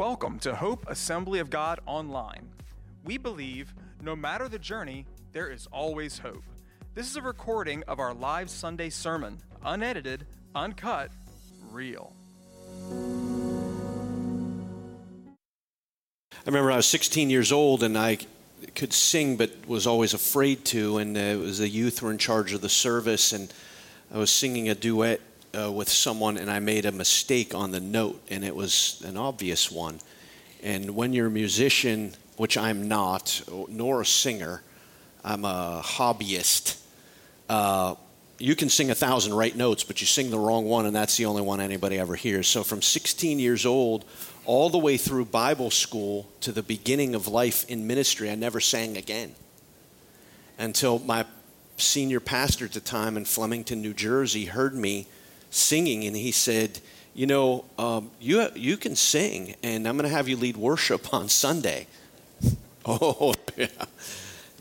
Welcome to Hope Assembly of God Online. We believe no matter the journey, there is always hope. This is a recording of our live Sunday sermon, unedited, uncut, real. I remember I was 16 years old and I could sing but was always afraid to. And uh, it was the youth were in charge of the service, and I was singing a duet uh, with someone, and I made a mistake on the note, and it was an obvious one. And when you're a musician, which I'm not, nor a singer, I'm a hobbyist. Uh, you can sing a thousand right notes, but you sing the wrong one, and that's the only one anybody ever hears. So from 16 years old all the way through Bible school to the beginning of life in ministry, I never sang again until my senior pastor at the time in Flemington, New Jersey, heard me singing, and he said, "You know, um, you you can sing, and I'm going to have you lead worship on Sunday." oh, yeah.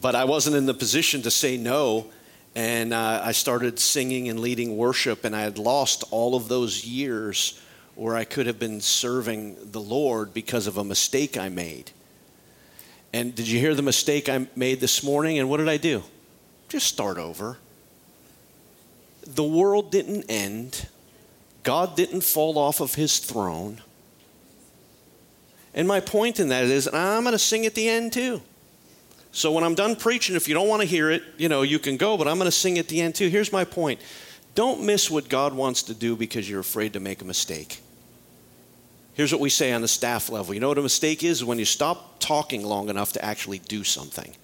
But I wasn't in the position to say no, and uh, I started singing and leading worship, and I had lost all of those years where I could have been serving the Lord because of a mistake I made. And did you hear the mistake I made this morning? And what did I do? Just start over. The world didn't end, God didn't fall off of his throne. And my point in that is, I'm going to sing at the end too. So when I'm done preaching, if you don't want to hear it, you know, you can go, but I'm going to sing at the end too. Here's my point don't miss what God wants to do because you're afraid to make a mistake. Here's what we say on the staff level. You know what a mistake is? When you stop talking long enough to actually do something.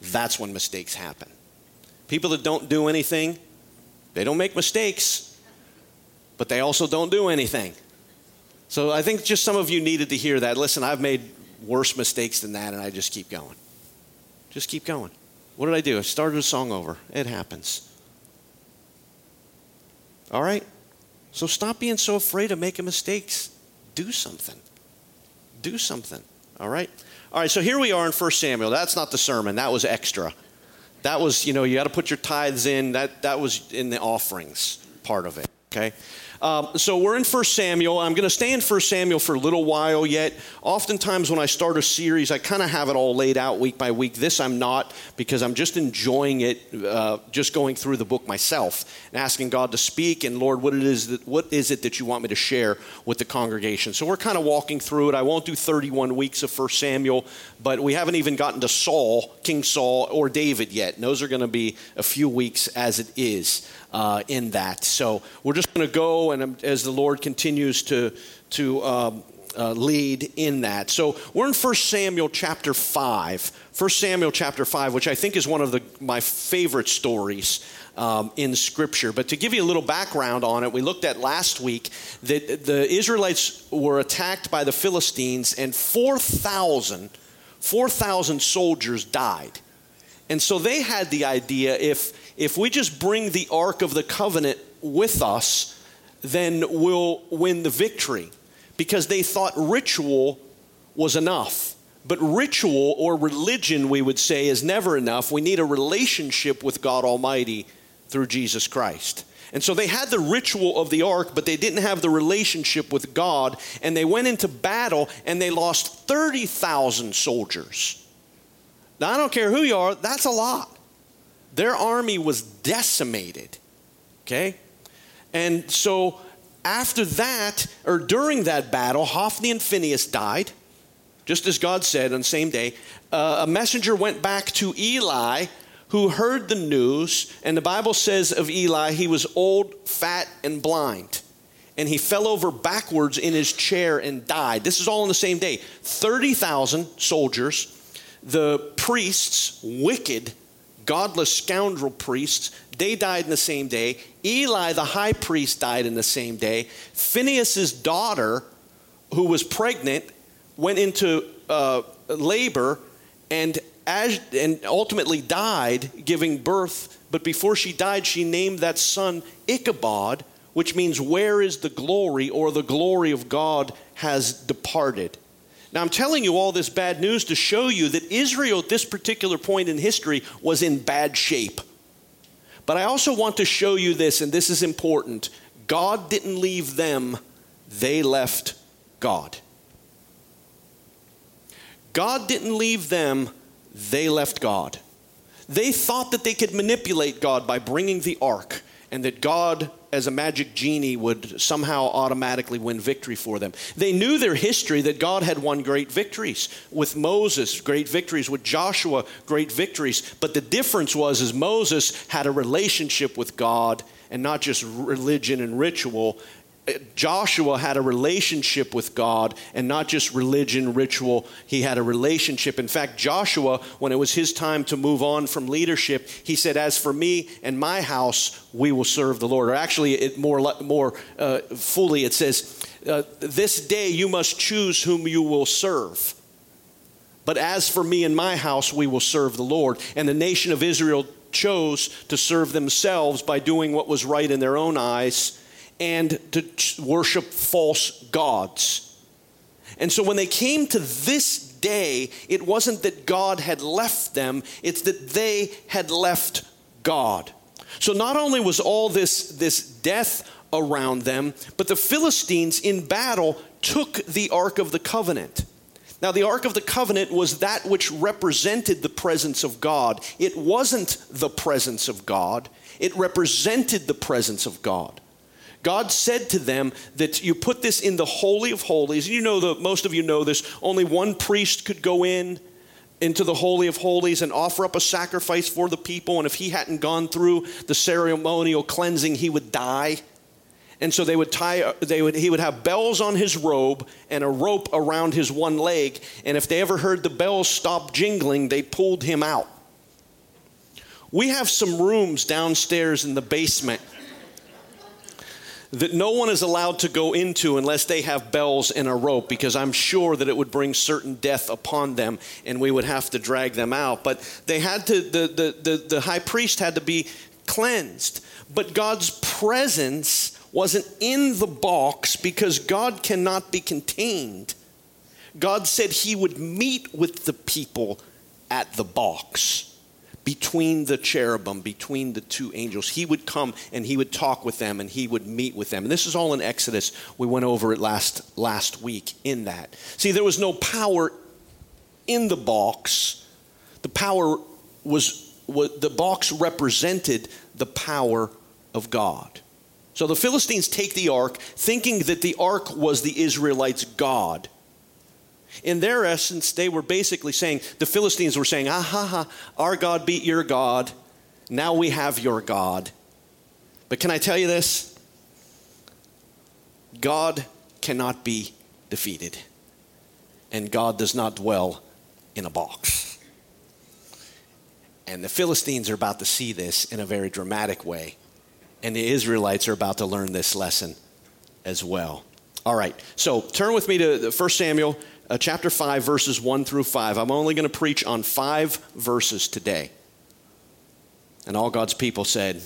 That's when mistakes happen. People that don't do anything, they don't make mistakes, but they also don't do anything. So I think just some of you needed to hear that. Listen, I've made worse mistakes than that, and I just keep going. Just keep going. What did I do? I started a song over. It happens. All right? So stop being so afraid of making mistakes. Do something. Do something. All right? All right, so here we are in 1 Samuel. That's not the sermon, that was extra. That was, you know, you got to put your tithes in. That, that was in the offerings part of it, okay? Um, so we're in 1 Samuel. I'm going to stay in 1 Samuel for a little while yet. Oftentimes, when I start a series, I kind of have it all laid out week by week. This I'm not because I'm just enjoying it, uh, just going through the book myself and asking God to speak. And Lord, what it is that what is it that you want me to share with the congregation? So we're kind of walking through it. I won't do 31 weeks of 1 Samuel, but we haven't even gotten to Saul, King Saul, or David yet. And those are going to be a few weeks as it is uh, in that. So we're just going to go, and um, as the Lord continues to to um, uh, lead in that. So we're in 1 Samuel chapter 5. 1 Samuel chapter 5, which I think is one of the, my favorite stories um, in Scripture. But to give you a little background on it, we looked at last week that the Israelites were attacked by the Philistines, and 4,000 4,000 soldiers died. And so they had the idea if if we just bring the Ark of the Covenant with us, then we'll win the victory. Because they thought ritual was enough. But ritual or religion, we would say, is never enough. We need a relationship with God Almighty through Jesus Christ. And so they had the ritual of the ark, but they didn't have the relationship with God. And they went into battle and they lost 30,000 soldiers. Now, I don't care who you are, that's a lot. Their army was decimated. Okay? And so after that, or during that battle, Hophni and Phinehas died, just as God said on the same day. Uh, a messenger went back to Eli, who heard the news, and the Bible says of Eli, he was old, fat, and blind. And he fell over backwards in his chair and died. This is all on the same day. 30,000 soldiers, the priests, wicked, godless scoundrel priests, they died in the same day. Eli, the high priest, died in the same day. Phinehas's daughter, who was pregnant, went into uh, labor and, as, and ultimately died, giving birth. But before she died, she named that son Ichabod, which means, Where is the glory, or the glory of God has departed. Now, I'm telling you all this bad news to show you that Israel at this particular point in history was in bad shape. But I also want to show you this, and this is important God didn't leave them, they left God. God didn't leave them, they left God. They thought that they could manipulate God by bringing the ark and that God, as a magic genie, would somehow automatically win victory for them. They knew their history that God had won great victories with Moses, great victories with Joshua, great victories. But the difference was is Moses had a relationship with God and not just religion and ritual. Joshua had a relationship with God and not just religion, ritual. He had a relationship. In fact, Joshua, when it was his time to move on from leadership, he said, As for me and my house, we will serve the Lord. Or actually, it more, more uh, fully, it says, uh, This day you must choose whom you will serve. But as for me and my house, we will serve the Lord. And the nation of Israel chose to serve themselves by doing what was right in their own eyes and to worship false gods. And so when they came to this day, it wasn't that God had left them, it's that they had left God. So not only was all this, this death around them, but the Philistines in battle took the Ark of the Covenant. Now, the Ark of the Covenant was that which represented the presence of God. It wasn't the presence of God, it represented the presence of God. God said to them that you put this in the Holy of Holies. You know most of you know this. Only one priest could go in into the Holy of Holies and offer up a sacrifice for the people. And if he hadn't gone through the ceremonial cleansing, he would die. And so they would tie, they would, he would have bells on his robe and a rope around his one leg. And if they ever heard the bells stop jingling, they pulled him out. We have some rooms downstairs in the basement that no one is allowed to go into unless they have bells and a rope, because I'm sure that it would bring certain death upon them and we would have to drag them out. But they had to, the, the, the, the high priest had to be cleansed. But God's presence wasn't in the box because God cannot be contained. God said he would meet with the people at the box between the cherubim, between the two angels. He would come and he would talk with them and he would meet with them. And this is all in Exodus. We went over it last last week in that. See, there was no power in the box. The power was, was the box represented the power of God. So the Philistines take the ark thinking that the ark was the Israelites' God. In their essence, they were basically saying, the Philistines were saying, ah ha ha, our God beat your God. Now we have your God. But can I tell you this? God cannot be defeated, and God does not dwell in a box. And the Philistines are about to see this in a very dramatic way, and the Israelites are about to learn this lesson as well. All right, so turn with me to 1 Samuel uh, chapter 5, verses 1 through 5. I'm only going to preach on five verses today. And all God's people said,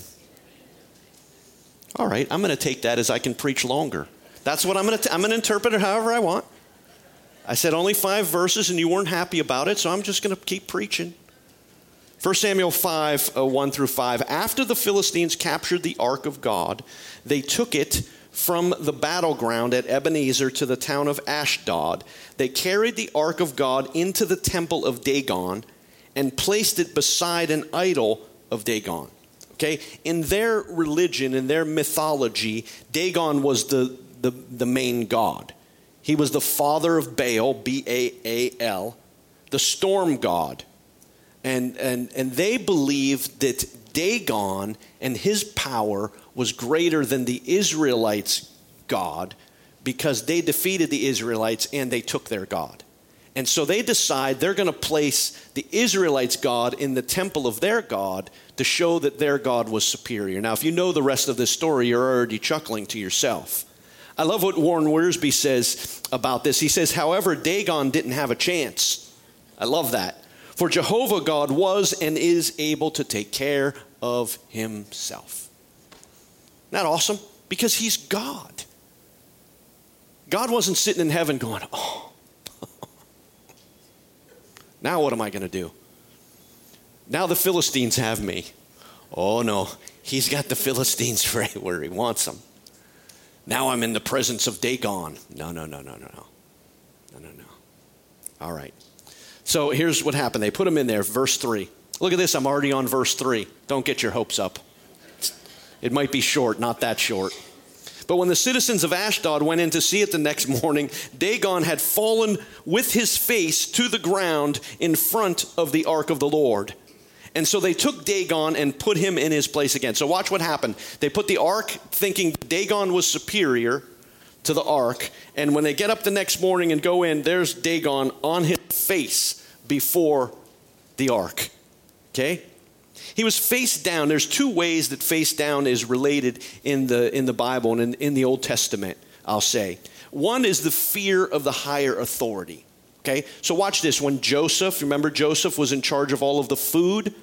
All right, I'm going to take that as I can preach longer. That's what I'm going to, I'm going to interpret it however I want. I said only five verses and you weren't happy about it, so I'm just going to keep preaching. 1 Samuel 5, uh, 1 through 5. After the Philistines captured the ark of God, they took it from the battleground at Ebenezer to the town of Ashdod. They carried the ark of God into the temple of Dagon and placed it beside an idol of Dagon. Okay? In their religion, in their mythology, Dagon was the, the, the main god. He was the father of Baal, B A A L, the storm god. And, and, and they believed that Dagon and his power was greater than the Israelites' God because they defeated the Israelites and they took their God. And so they decide they're going to place the Israelites' God in the temple of their God to show that their God was superior. Now, if you know the rest of this story, you're already chuckling to yourself. I love what Warren Wiersbe says about this. He says, however, Dagon didn't have a chance. I love that. For Jehovah God was and is able to take care of himself. Isn't that awesome? Because he's God. God wasn't sitting in heaven going, oh, now what am I going to do? Now the Philistines have me. Oh no, he's got the Philistines right where he wants them. Now I'm in the presence of Dagon. No, no, no, no, no, no. No, no, no. All right. So here's what happened. They put him in there, verse 3. Look at this, I'm already on verse 3. Don't get your hopes up. It might be short, not that short. But when the citizens of Ashdod went in to see it the next morning, Dagon had fallen with his face to the ground in front of the ark of the Lord. And so they took Dagon and put him in his place again. So watch what happened. They put the ark thinking Dagon was superior to the ark. And when they get up the next morning and go in, there's Dagon on his face before the ark. Okay? He was face down. There's two ways that face down is related in the, in the Bible and in, in the Old Testament, I'll say. One is the fear of the higher authority. Okay? So watch this. When Joseph, remember Joseph was in charge of all of the food,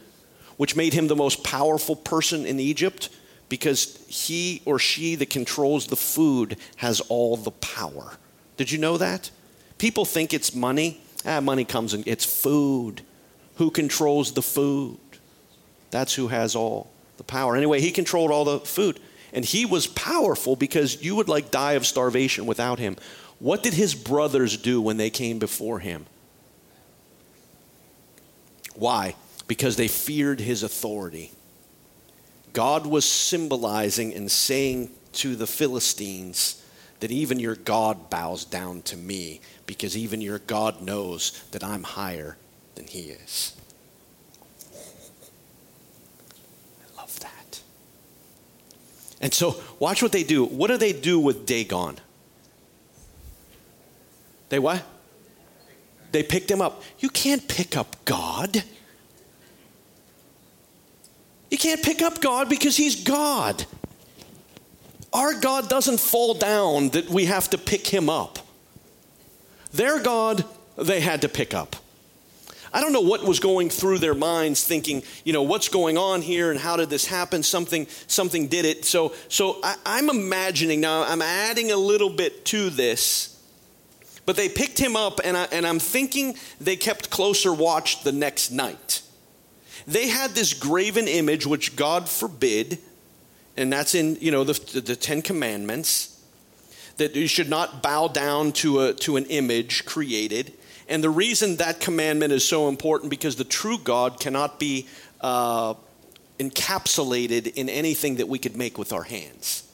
which made him the most powerful person in Egypt because he or she that controls the food has all the power. Did you know that? People think it's money. Ah, money comes and it's food. Who controls the food? That's who has all the power. Anyway, he controlled all the food. And he was powerful because you would like die of starvation without him. What did his brothers do when they came before him? Why? Because they feared his authority. God was symbolizing and saying to the Philistines that even your God bows down to me because even your God knows that I'm higher than he is. I love that. And so, watch what they do. What do they do with Dagon? They what? They picked him up. You can't pick up God. You can't pick up God because he's God. Our God doesn't fall down that we have to pick him up. Their God, they had to pick up. I don't know what was going through their minds thinking, you know, what's going on here and how did this happen? Something, something did it. So, so I, I'm imagining now, I'm adding a little bit to this. But they picked him up, and, I, and I'm thinking they kept closer watch the next night. They had this graven image, which God forbid, and that's in, you know, the, the Ten Commandments, that you should not bow down to, a, to an image created. And the reason that commandment is so important because the true God cannot be uh, encapsulated in anything that we could make with our hands.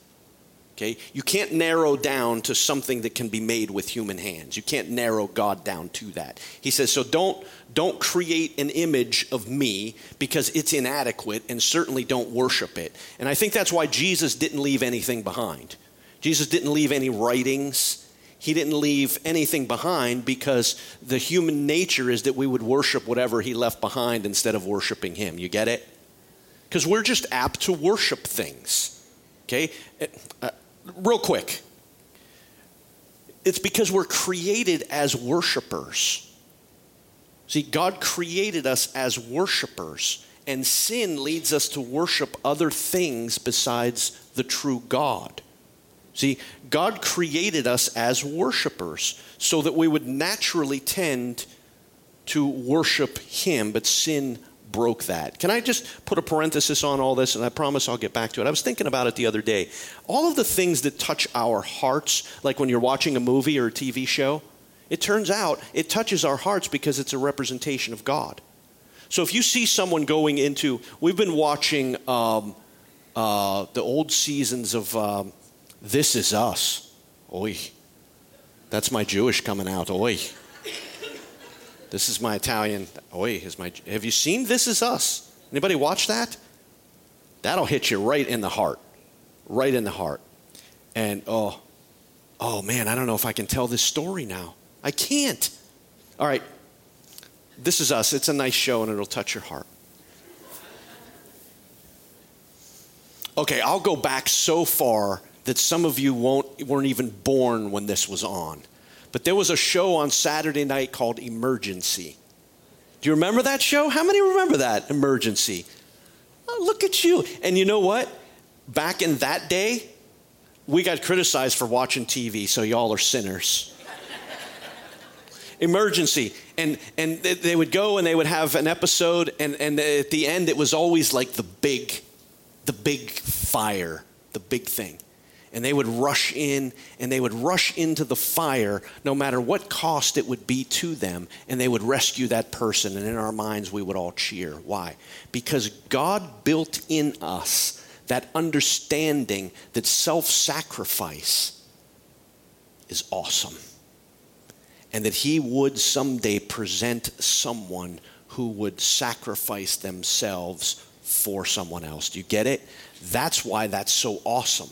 Okay? You can't narrow down to something that can be made with human hands. You can't narrow God down to that. He says, so don't don't create an image of me because it's inadequate and certainly don't worship it. And I think that's why Jesus didn't leave anything behind. Jesus didn't leave any writings he didn't leave anything behind because the human nature is that we would worship whatever he left behind instead of worshiping him. You get it? Because we're just apt to worship things. Okay? Uh, real quick. It's because we're created as worshipers. See, God created us as worshipers, and sin leads us to worship other things besides the true God. See, God created us as worshipers so that we would naturally tend to worship Him, but sin broke that. Can I just put a parenthesis on all this? And I promise I'll get back to it. I was thinking about it the other day. All of the things that touch our hearts, like when you're watching a movie or a TV show, it turns out it touches our hearts because it's a representation of God. So if you see someone going into, we've been watching um, uh, the old seasons of. Um, this is us. Oi. That's my Jewish coming out. Oi. This is my Italian. Oi is my. Have you seen This Is Us? Anybody watch that? That'll hit you right in the heart, right in the heart. And oh, oh man, I don't know if I can tell this story now. I can't. All right, This Is Us. It's a nice show and it'll touch your heart. Okay, I'll go back so far that some of you won't, weren't even born when this was on. But there was a show on Saturday night called Emergency. Do you remember that show? How many remember that? Emergency. Oh, look at you. And you know what? Back in that day, we got criticized for watching TV, so y'all are sinners. Emergency. And, and they would go and they would have an episode, and, and at the end, it was always like the big, the big fire, the big thing. And they would rush in and they would rush into the fire no matter what cost it would be to them and they would rescue that person. And in our minds we would all cheer. Why? Because god built in us that understanding that self-sacrifice is awesome and that he would someday present someone who would sacrifice themselves for someone else. Do you get it? That's why that's so awesome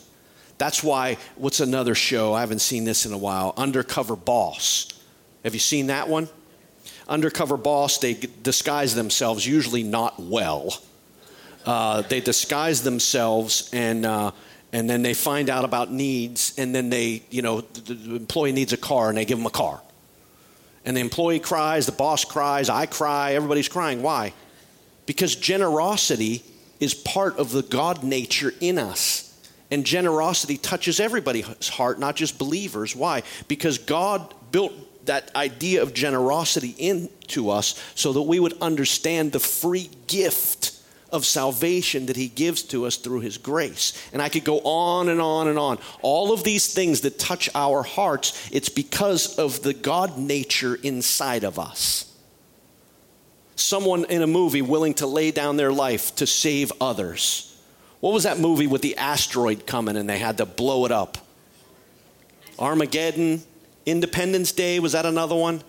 that's why, what's another show? I haven't seen this in a while Undercover Boss. Have you seen that one? Undercover Boss, they disguise themselves, usually not well. Uh, they disguise themselves and, uh, and then they find out about needs, and then they, you know, the, the employee needs a car and they give them a car. And the employee cries, the boss cries, I cry, everybody's crying. Why? Because generosity is part of the God nature in us. And generosity touches everybody's heart, not just believers. Why? Because God built that idea of generosity into us so that we would understand the free gift of salvation that he gives to us through his grace. And I could go on and on and on. All of these things that touch our hearts, it's because of the God nature inside of us. Someone in a movie willing to lay down their life to save others what was that movie with the asteroid coming and they had to blow it up? Armageddon, Independence Day, was that another one?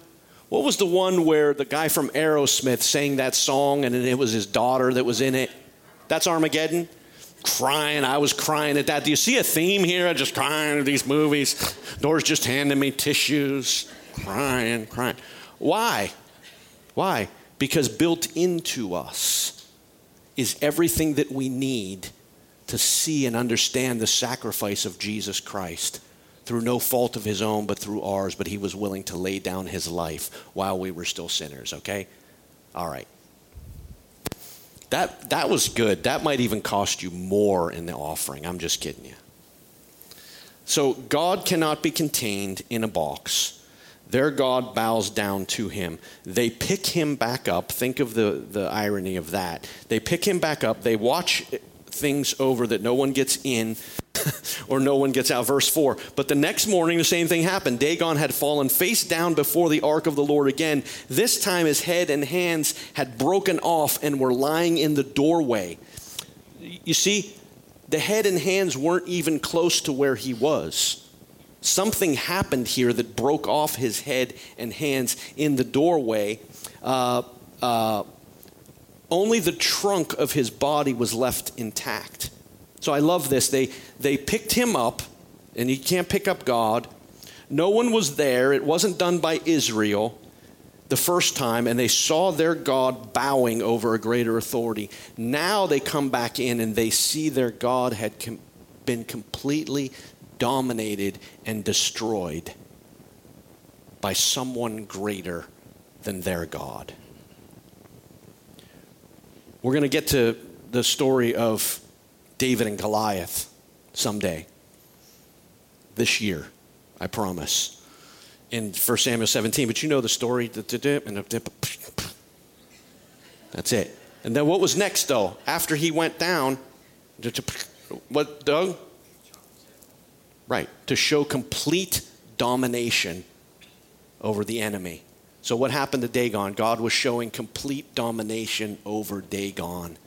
What was the one where the guy from Aerosmith sang that song and it was his daughter that was in it? That's Armageddon? Crying, I was crying at that. Do you see a theme here? I'm just crying at these movies. Doors just handing me tissues, crying, crying. Why? Why? Because built into us is everything that we need to see and understand the sacrifice of Jesus Christ through no fault of his own, but through ours. But he was willing to lay down his life while we were still sinners, okay? All right. That, that was good. That might even cost you more in the offering. I'm just kidding you. So, God cannot be contained in a box. Their God bows down to him. They pick him back up. Think of the, the irony of that. They pick him back up. They watch things over that no one gets in or no one gets out. Verse 4. But the next morning, the same thing happened. Dagon had fallen face down before the ark of the Lord again. This time, his head and hands had broken off and were lying in the doorway. You see, the head and hands weren't even close to where he was. Something happened here that broke off his head and hands in the doorway. Uh, uh, only the trunk of his body was left intact. So I love this. They, they picked him up, and you can't pick up God. No one was there. It wasn't done by Israel the first time, and they saw their God bowing over a greater authority. Now they come back in and they see their God had com- been completely dominated and destroyed by someone greater than their God. We're going to get to the story of David and Goliath someday. This year, I promise. In 1 Samuel 17, but you know the story. That's it. And then what was next, though? After he went down, what, Doug? Right, to show complete domination over the enemy. So, what happened to Dagon? God was showing complete domination over Dagon.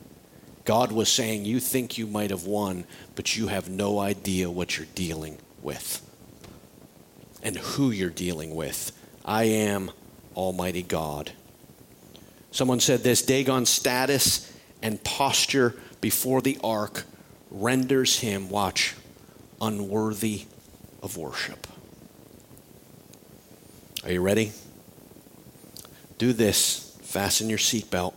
God was saying, You think you might have won, but you have no idea what you're dealing with and who you're dealing with. I am Almighty God. Someone said this Dagon's status and posture before the ark renders him, watch, unworthy of worship. Are you ready? Do this fasten your seatbelt.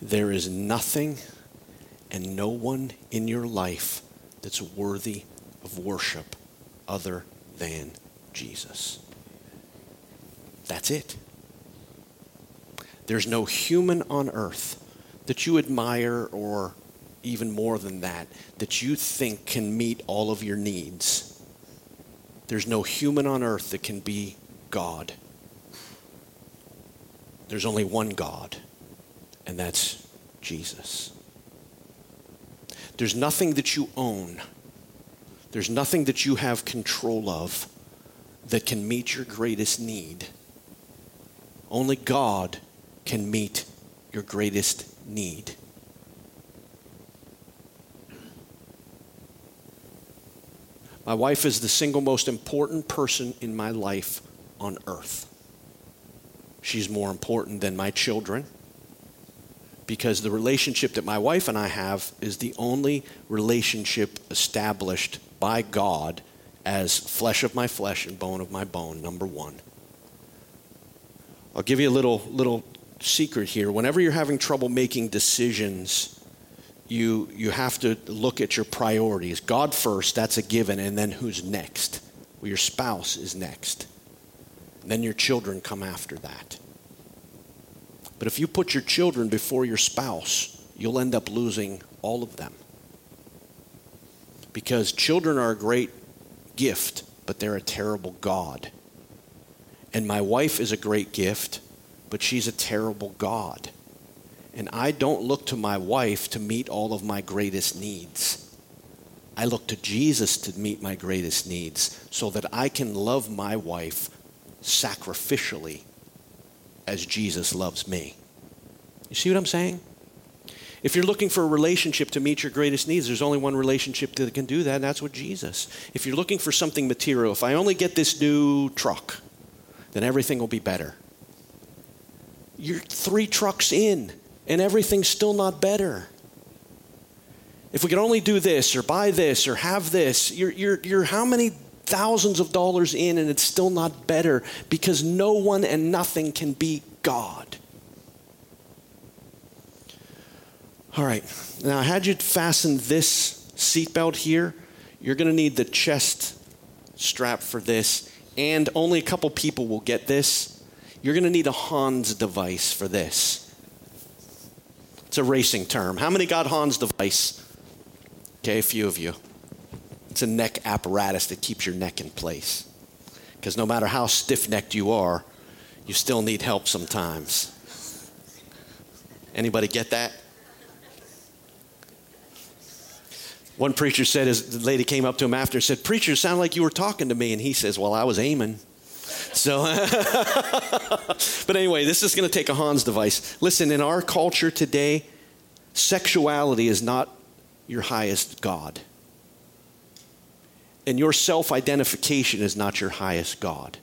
There is nothing and no one in your life that's worthy of worship other than Jesus. That's it. There's no human on earth that you admire or even more than that, that you think can meet all of your needs. There's no human on earth that can be God. There's only one God, and that's Jesus. There's nothing that you own, there's nothing that you have control of that can meet your greatest need. Only God can meet your greatest need. My wife is the single most important person in my life on earth. She's more important than my children because the relationship that my wife and I have is the only relationship established by God as flesh of my flesh and bone of my bone, number one. I'll give you a little, little secret here. Whenever you're having trouble making decisions, you, you have to look at your priorities. God first, that's a given, and then who's next? Well, your spouse is next. Then your children come after that. But if you put your children before your spouse, you'll end up losing all of them. Because children are a great gift, but they're a terrible God. And my wife is a great gift, but she's a terrible God. And I don't look to my wife to meet all of my greatest needs. I look to Jesus to meet my greatest needs so that I can love my wife sacrificially as Jesus loves me. You see what I'm saying? If you're looking for a relationship to meet your greatest needs, there's only one relationship that can do that, and that's with Jesus. If you're looking for something material, if I only get this new truck, then everything will be better. You're three trucks in, and everything's still not better. If we could only do this or buy this or have this, you're, you're, you're how many thousands of dollars in and it's still not better because no one and nothing can be God. All right, now I had you fasten this seatbelt here. You're going to need the chest strap for this, and only a couple people will get this. You're going to need a Hans device for this. It's a racing term. How many got Hans device? Okay, a few of you. It's a neck apparatus that keeps your neck in place. Because no matter how stiff necked you are, you still need help sometimes. Anybody get that? One preacher said, as the lady came up to him after said, Preacher, it sounded like you were talking to me. And he says, Well, I was aiming. So, but anyway, this is going to take a Hans device. Listen, in our culture today, sexuality is not your highest God. And your self identification is not your highest God.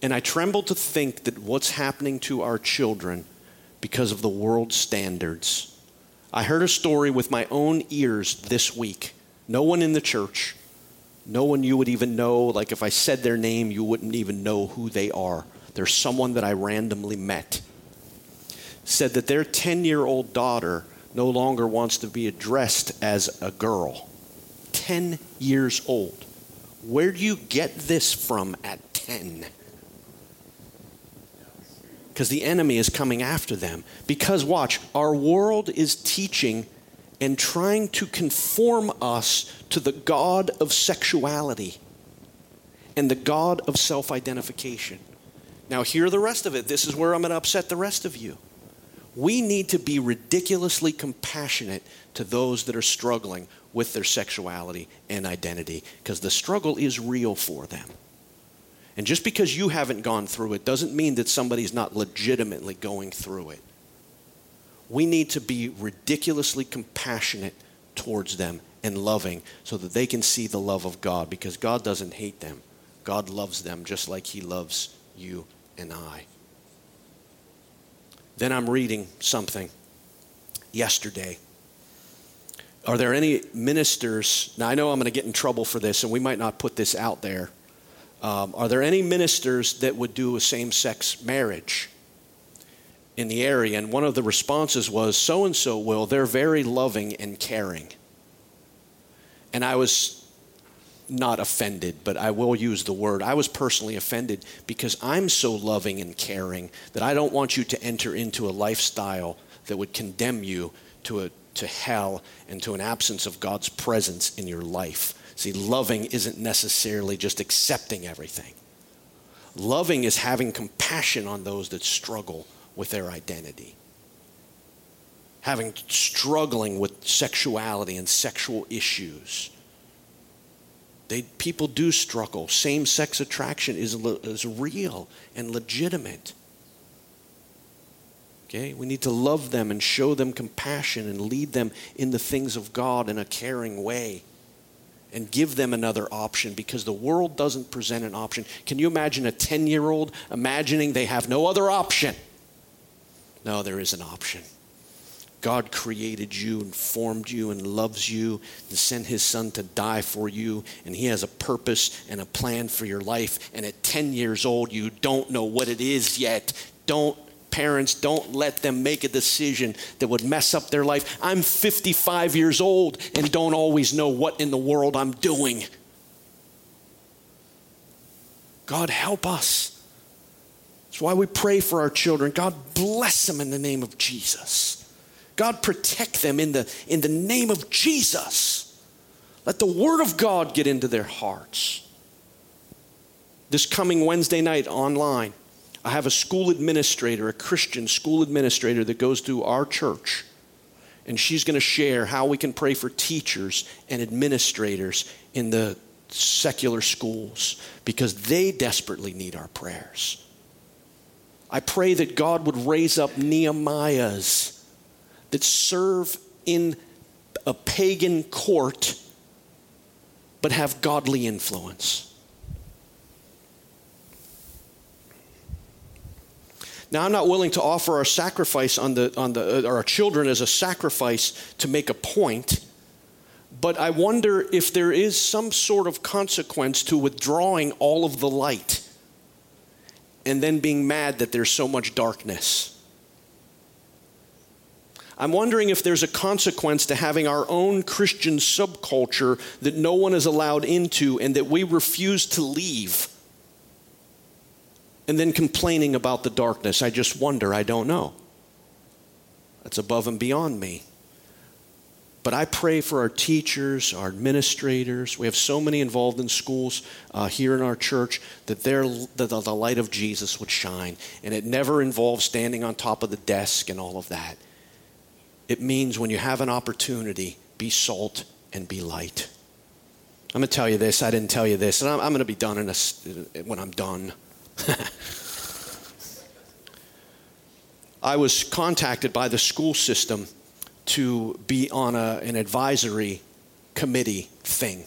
And I tremble to think that what's happening to our children because of the world's standards I heard a story with my own ears this week. No one in the church, no one you would even know. Like if I said their name, you wouldn't even know who they are. There's someone that I randomly met. Said that their 10 year old daughter no longer wants to be addressed as a girl. 10 years old. Where do you get this from at 10? because the enemy is coming after them. Because, watch, our world is teaching and trying to conform us to the God of sexuality and the God of self identification. Now, hear the rest of it. This is where I'm going to upset the rest of you. We need to be ridiculously compassionate to those that are struggling with their sexuality and identity because the struggle is real for them. And just because you haven't gone through it doesn't mean that somebody's not legitimately going through it. We need to be ridiculously compassionate towards them and loving so that they can see the love of God because God doesn't hate them. God loves them just like He loves you and I. Then I'm reading something yesterday. Are there any ministers? Now, I know I'm going to get in trouble for this, and we might not put this out there um, are there any ministers that would do a same sex marriage in the area? And one of the responses was, so and so will. They're very loving and caring. And I was not offended, but I will use the word. I was personally offended because I'm so loving and caring that I don't want you to enter into a lifestyle that would condemn you to, a, to hell and to an absence of God's presence in your life. See, loving isn't necessarily just accepting everything. Loving is having compassion on those that struggle with their identity. having struggling with sexuality and sexual issues. They, people do struggle. Same sex attraction is, is real and legitimate. Okay? We need to love them and show them compassion and lead them in the things of God in a caring way and give them another option because the world doesn't present an option. Can you imagine a 10 year old imagining they have no other option? No, there is an option. God created you and formed you and loves you and sent his son to die for you. And he has a purpose and a plan for your life. And at 10 years old, you don't know what it is yet. Don't parents, don't let them make a decision that would mess up their life. I'm 55 years old and don't always know what in the world I'm doing. God, help us. That's why we pray for our children. God, bless them in the name of Jesus. God, protect them in the, in the name of Jesus. Let the Word of God get into their hearts. This coming Wednesday night online, I have a school administrator, a Christian school administrator that goes to our church. And she's going to share how we can pray for teachers and administrators in the secular schools because they desperately need our prayers. I pray that God would raise up Nehemiahs that serve in a pagan court but have godly influence. Now, I'm not willing to offer our sacrifice on the, on the, uh, our children as a sacrifice to make a point, but I wonder if there is some sort of consequence to withdrawing all of the light and then being mad that there's so much darkness. I'm wondering if there's a consequence to having our own Christian subculture that no one is allowed into and that we refuse to leave and then complaining about the darkness. I just wonder, I don't know. That's above and beyond me. But I pray for our teachers, our administrators. We have so many involved in schools uh, here in our church that, that the light of Jesus would shine. And it never involves standing on top of the desk and all of that. It means when you have an opportunity, be salt and be light. I'm going to tell you this. I didn't tell you this, and I'm, I'm going to be done a, when I'm done. I was contacted by the school system to be on a, an advisory committee thing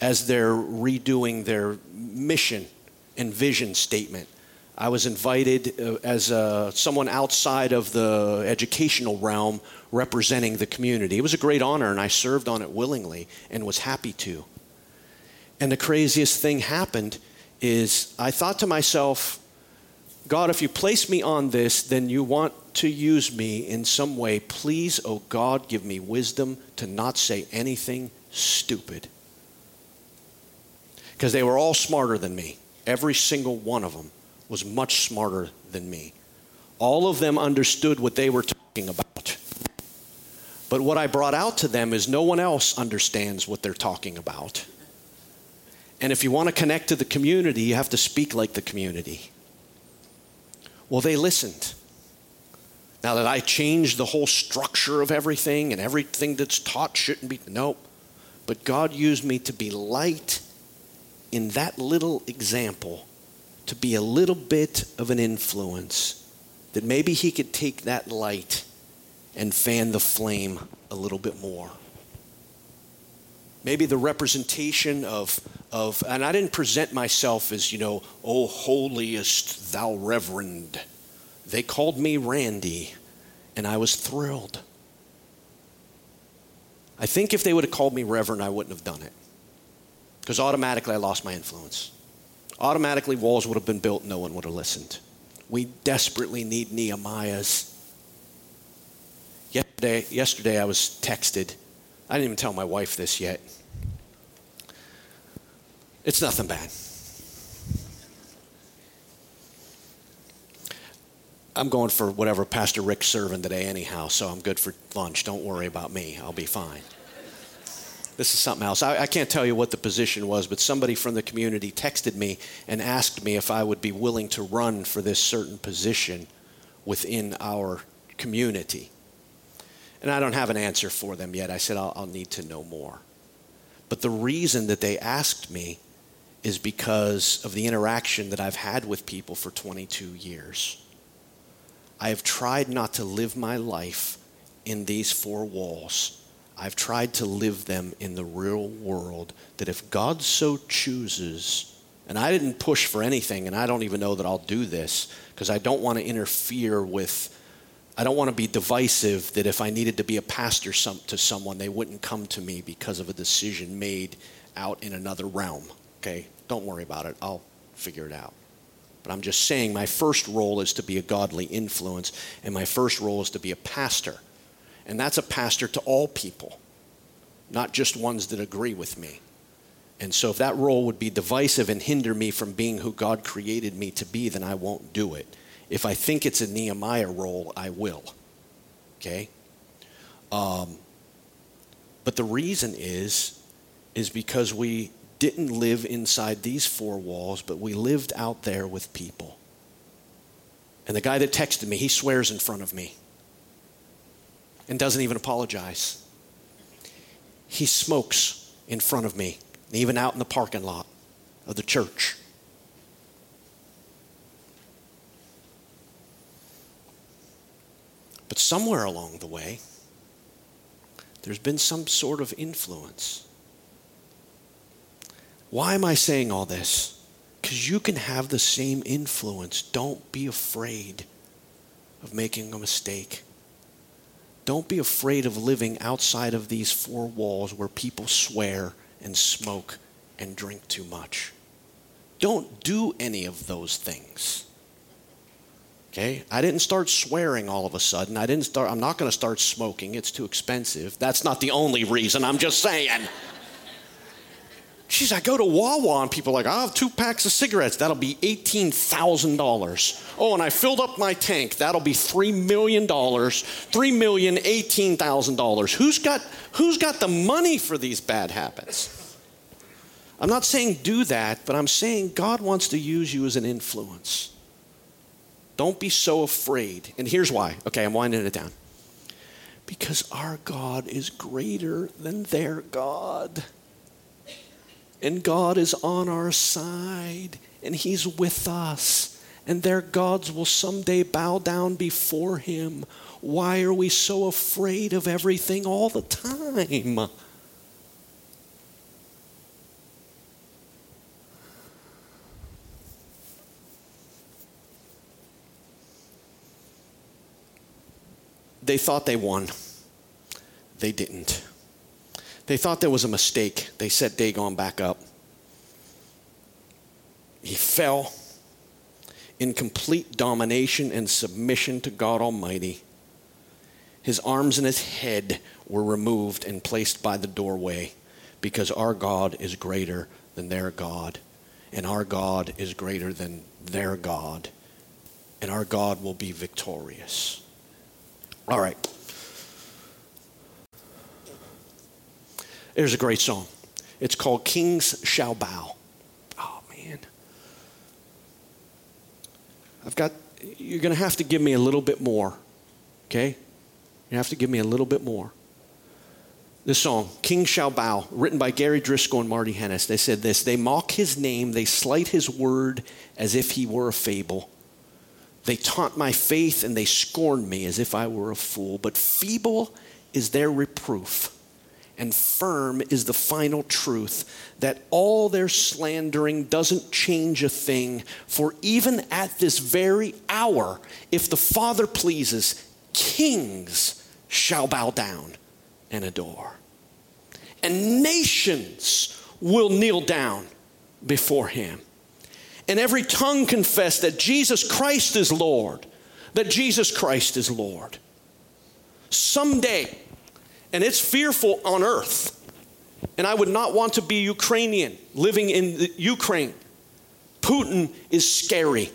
as they're redoing their mission and vision statement. I was invited uh, as uh, someone outside of the educational realm representing the community. It was a great honor, and I served on it willingly and was happy to. And the craziest thing happened is I thought to myself, God, if you place me on this, then you want to use me in some way. Please, oh God, give me wisdom to not say anything stupid. Because they were all smarter than me. Every single one of them was much smarter than me. All of them understood what they were talking about. But what I brought out to them is no one else understands what they're talking about. And if you want to connect to the community, you have to speak like the community. Well, they listened. Now that I changed the whole structure of everything and everything that's taught shouldn't be, nope. But God used me to be light in that little example, to be a little bit of an influence, that maybe He could take that light and fan the flame a little bit more maybe the representation of, of, and I didn't present myself as, you know, oh, holiest thou reverend. They called me Randy, and I was thrilled. I think if they would have called me Reverend, I wouldn't have done it. Because automatically I lost my influence. Automatically, walls would have been built, no one would have listened. We desperately need Nehemiahs. Yesterday, yesterday I was texted. I didn't even tell my wife this yet. It's nothing bad. I'm going for whatever Pastor Rick's serving today, anyhow, so I'm good for lunch. Don't worry about me. I'll be fine. This is something else. I, I, can't tell you what the position was, but somebody from the community texted me and asked me if I would be willing to run for this certain position within our community. And I don't have an answer for them yet. I said, I'll, I'll need to know more. But the reason that they asked me is because of the interaction that I've had with people for 22 years. I have tried not to live my life in these four walls. I've tried to live them in the real world that if God so chooses, and I didn't push for anything, and I don't even know that I'll do this because I don't want to interfere with, I don't want to be divisive that if I needed to be a pastor some, to someone, they wouldn't come to me because of a decision made out in another realm. Okay? Don't worry about it. I'll figure it out. But I'm just saying my first role is to be a godly influence, and my first role is to be a pastor. And that's a pastor to all people, not just ones that agree with me. And so if that role would be divisive and hinder me from being who God created me to be, then I won't do it. If I think it's a Nehemiah role, I will. Okay? Um, but the reason is, is because we didn't live inside these four walls, but we lived out there with people. And the guy that texted me, he swears in front of me and doesn't even apologize. He smokes in front of me, even out in the parking lot of the church. But somewhere along the way, there's been some sort of influence. Why am I saying all this? Because you can have the same influence. Don't be afraid of making a mistake. Don't be afraid of living outside of these four walls where people swear and smoke and drink too much. Don't do any of those things. Okay? I didn't start swearing all of a sudden. I didn't start I'm not going to start smoking. It's too expensive. That's not the only reason. I'm just saying. Geez, I go to Wawa and people are like, i have two packs of cigarettes. That'll be $18,000. Oh, and I filled up my tank. That'll be $3 million. $3,018,000. Who's got, who's got the money for these bad habits? I'm not saying do that, but I'm saying God wants to use you as an influence. Don't be so afraid. And here's why. Okay, I'm winding it down. Because our God is greater than their God and God is on our side, and He's with us, and their gods will someday bow down before Him. Why are we so afraid of everything all the time? They thought they won. They didn't. They thought there was a mistake. They set Dagon back up. He fell in complete domination and submission to God Almighty. His arms and his head were removed and placed by the doorway because our God is greater than their God, and our God is greater than their God, and our God will be victorious. All right. There's a great song. It's called Kings Shall Bow. Oh, man. I've got, you're going to have to give me a little bit more, okay? You have to give me a little bit more. This song, King Shall Bow, written by Gary Driskell and Marty Hennis, they said this They mock his name, they slight his word as if he were a fable. They taunt my faith and they scorn me as if I were a fool. But feeble is their reproof and firm is the final truth that all their slandering doesn't change a thing. For even at this very hour, if the Father pleases, kings shall bow down and adore, and nations will kneel down before him. And every tongue confess that Jesus Christ is Lord, that Jesus Christ is Lord. Someday, and it's fearful on earth. And I would not want to be Ukrainian living in Ukraine. Putin is scary.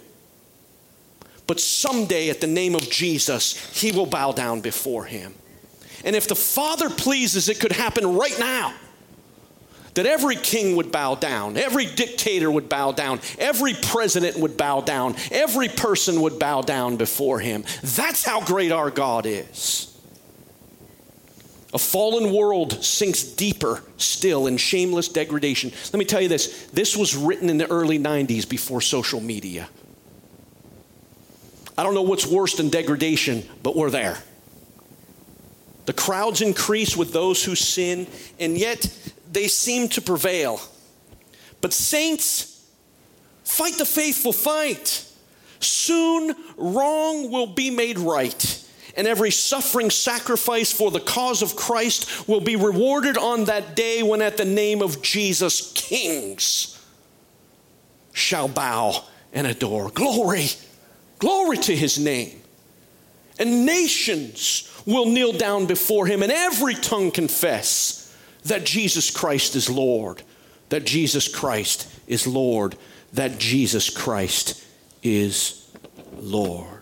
But someday, at the name of Jesus, he will bow down before him. And if the Father pleases, it could happen right now. That every king would bow down, every dictator would bow down, every president would bow down, every person would bow down before him. That's how great our God is. A fallen world sinks deeper still in shameless degradation. Let me tell you this this was written in the early 90s before social media. I don't know what's worse than degradation, but we're there. The crowds increase with those who sin, and yet they seem to prevail. But, saints, fight the faithful fight. Soon, wrong will be made right and every suffering sacrifice for the cause of Christ will be rewarded on that day when, at the name of Jesus, kings shall bow and adore. Glory, glory to his name. And nations will kneel down before him, and every tongue confess that Jesus Christ is Lord, that Jesus Christ is Lord, that Jesus Christ is Lord.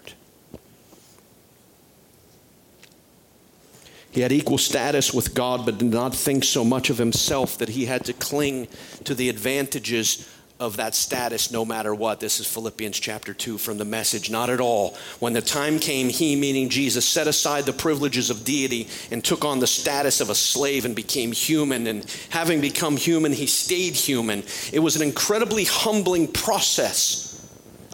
He had equal status with God, but did not think so much of himself that he had to cling to the advantages of that status no matter what. This is Philippians chapter 2 from the message. Not at all. When the time came, he, meaning Jesus, set aside the privileges of deity and took on the status of a slave and became human. And having become human, he stayed human. It was an incredibly humbling process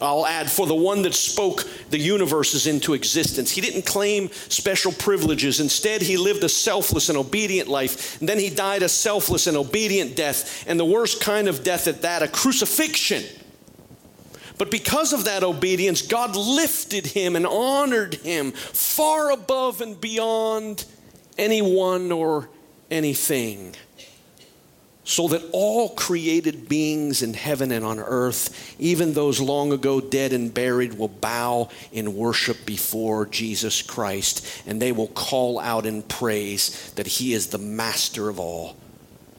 I'll add, for the one that spoke the universes into existence. He didn't claim special privileges. Instead, he lived a selfless and obedient life. And then he died a selfless and obedient death, and the worst kind of death at that, a crucifixion. But because of that obedience, God lifted him and honored him far above and beyond anyone or anything so that all created beings in heaven and on earth, even those long ago dead and buried, will bow in worship before Jesus Christ, and they will call out in praise that He is the master of all,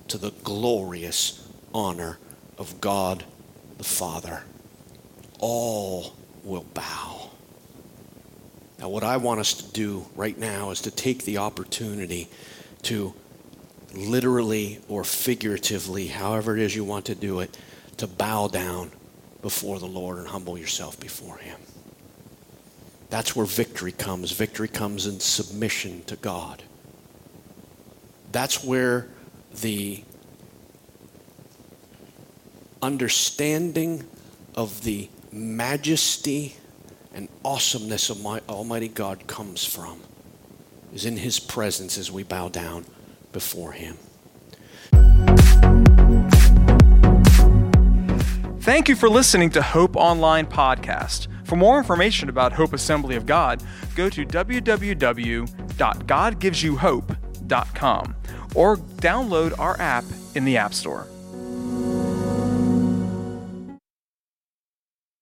to the glorious honor of God the Father. All will bow. Now, what I want us to do right now is to take the opportunity to literally or figuratively, however it is you want to do it, to bow down before the Lord and humble yourself before Him. That's where victory comes. Victory comes in submission to God. That's where the understanding of the majesty and awesomeness of my Almighty God comes from, is in His presence as we bow down before Him. Thank you for listening to Hope Online Podcast. For more information about Hope Assembly of God, go to www.godgivesyouhope.com or download our app in the App Store.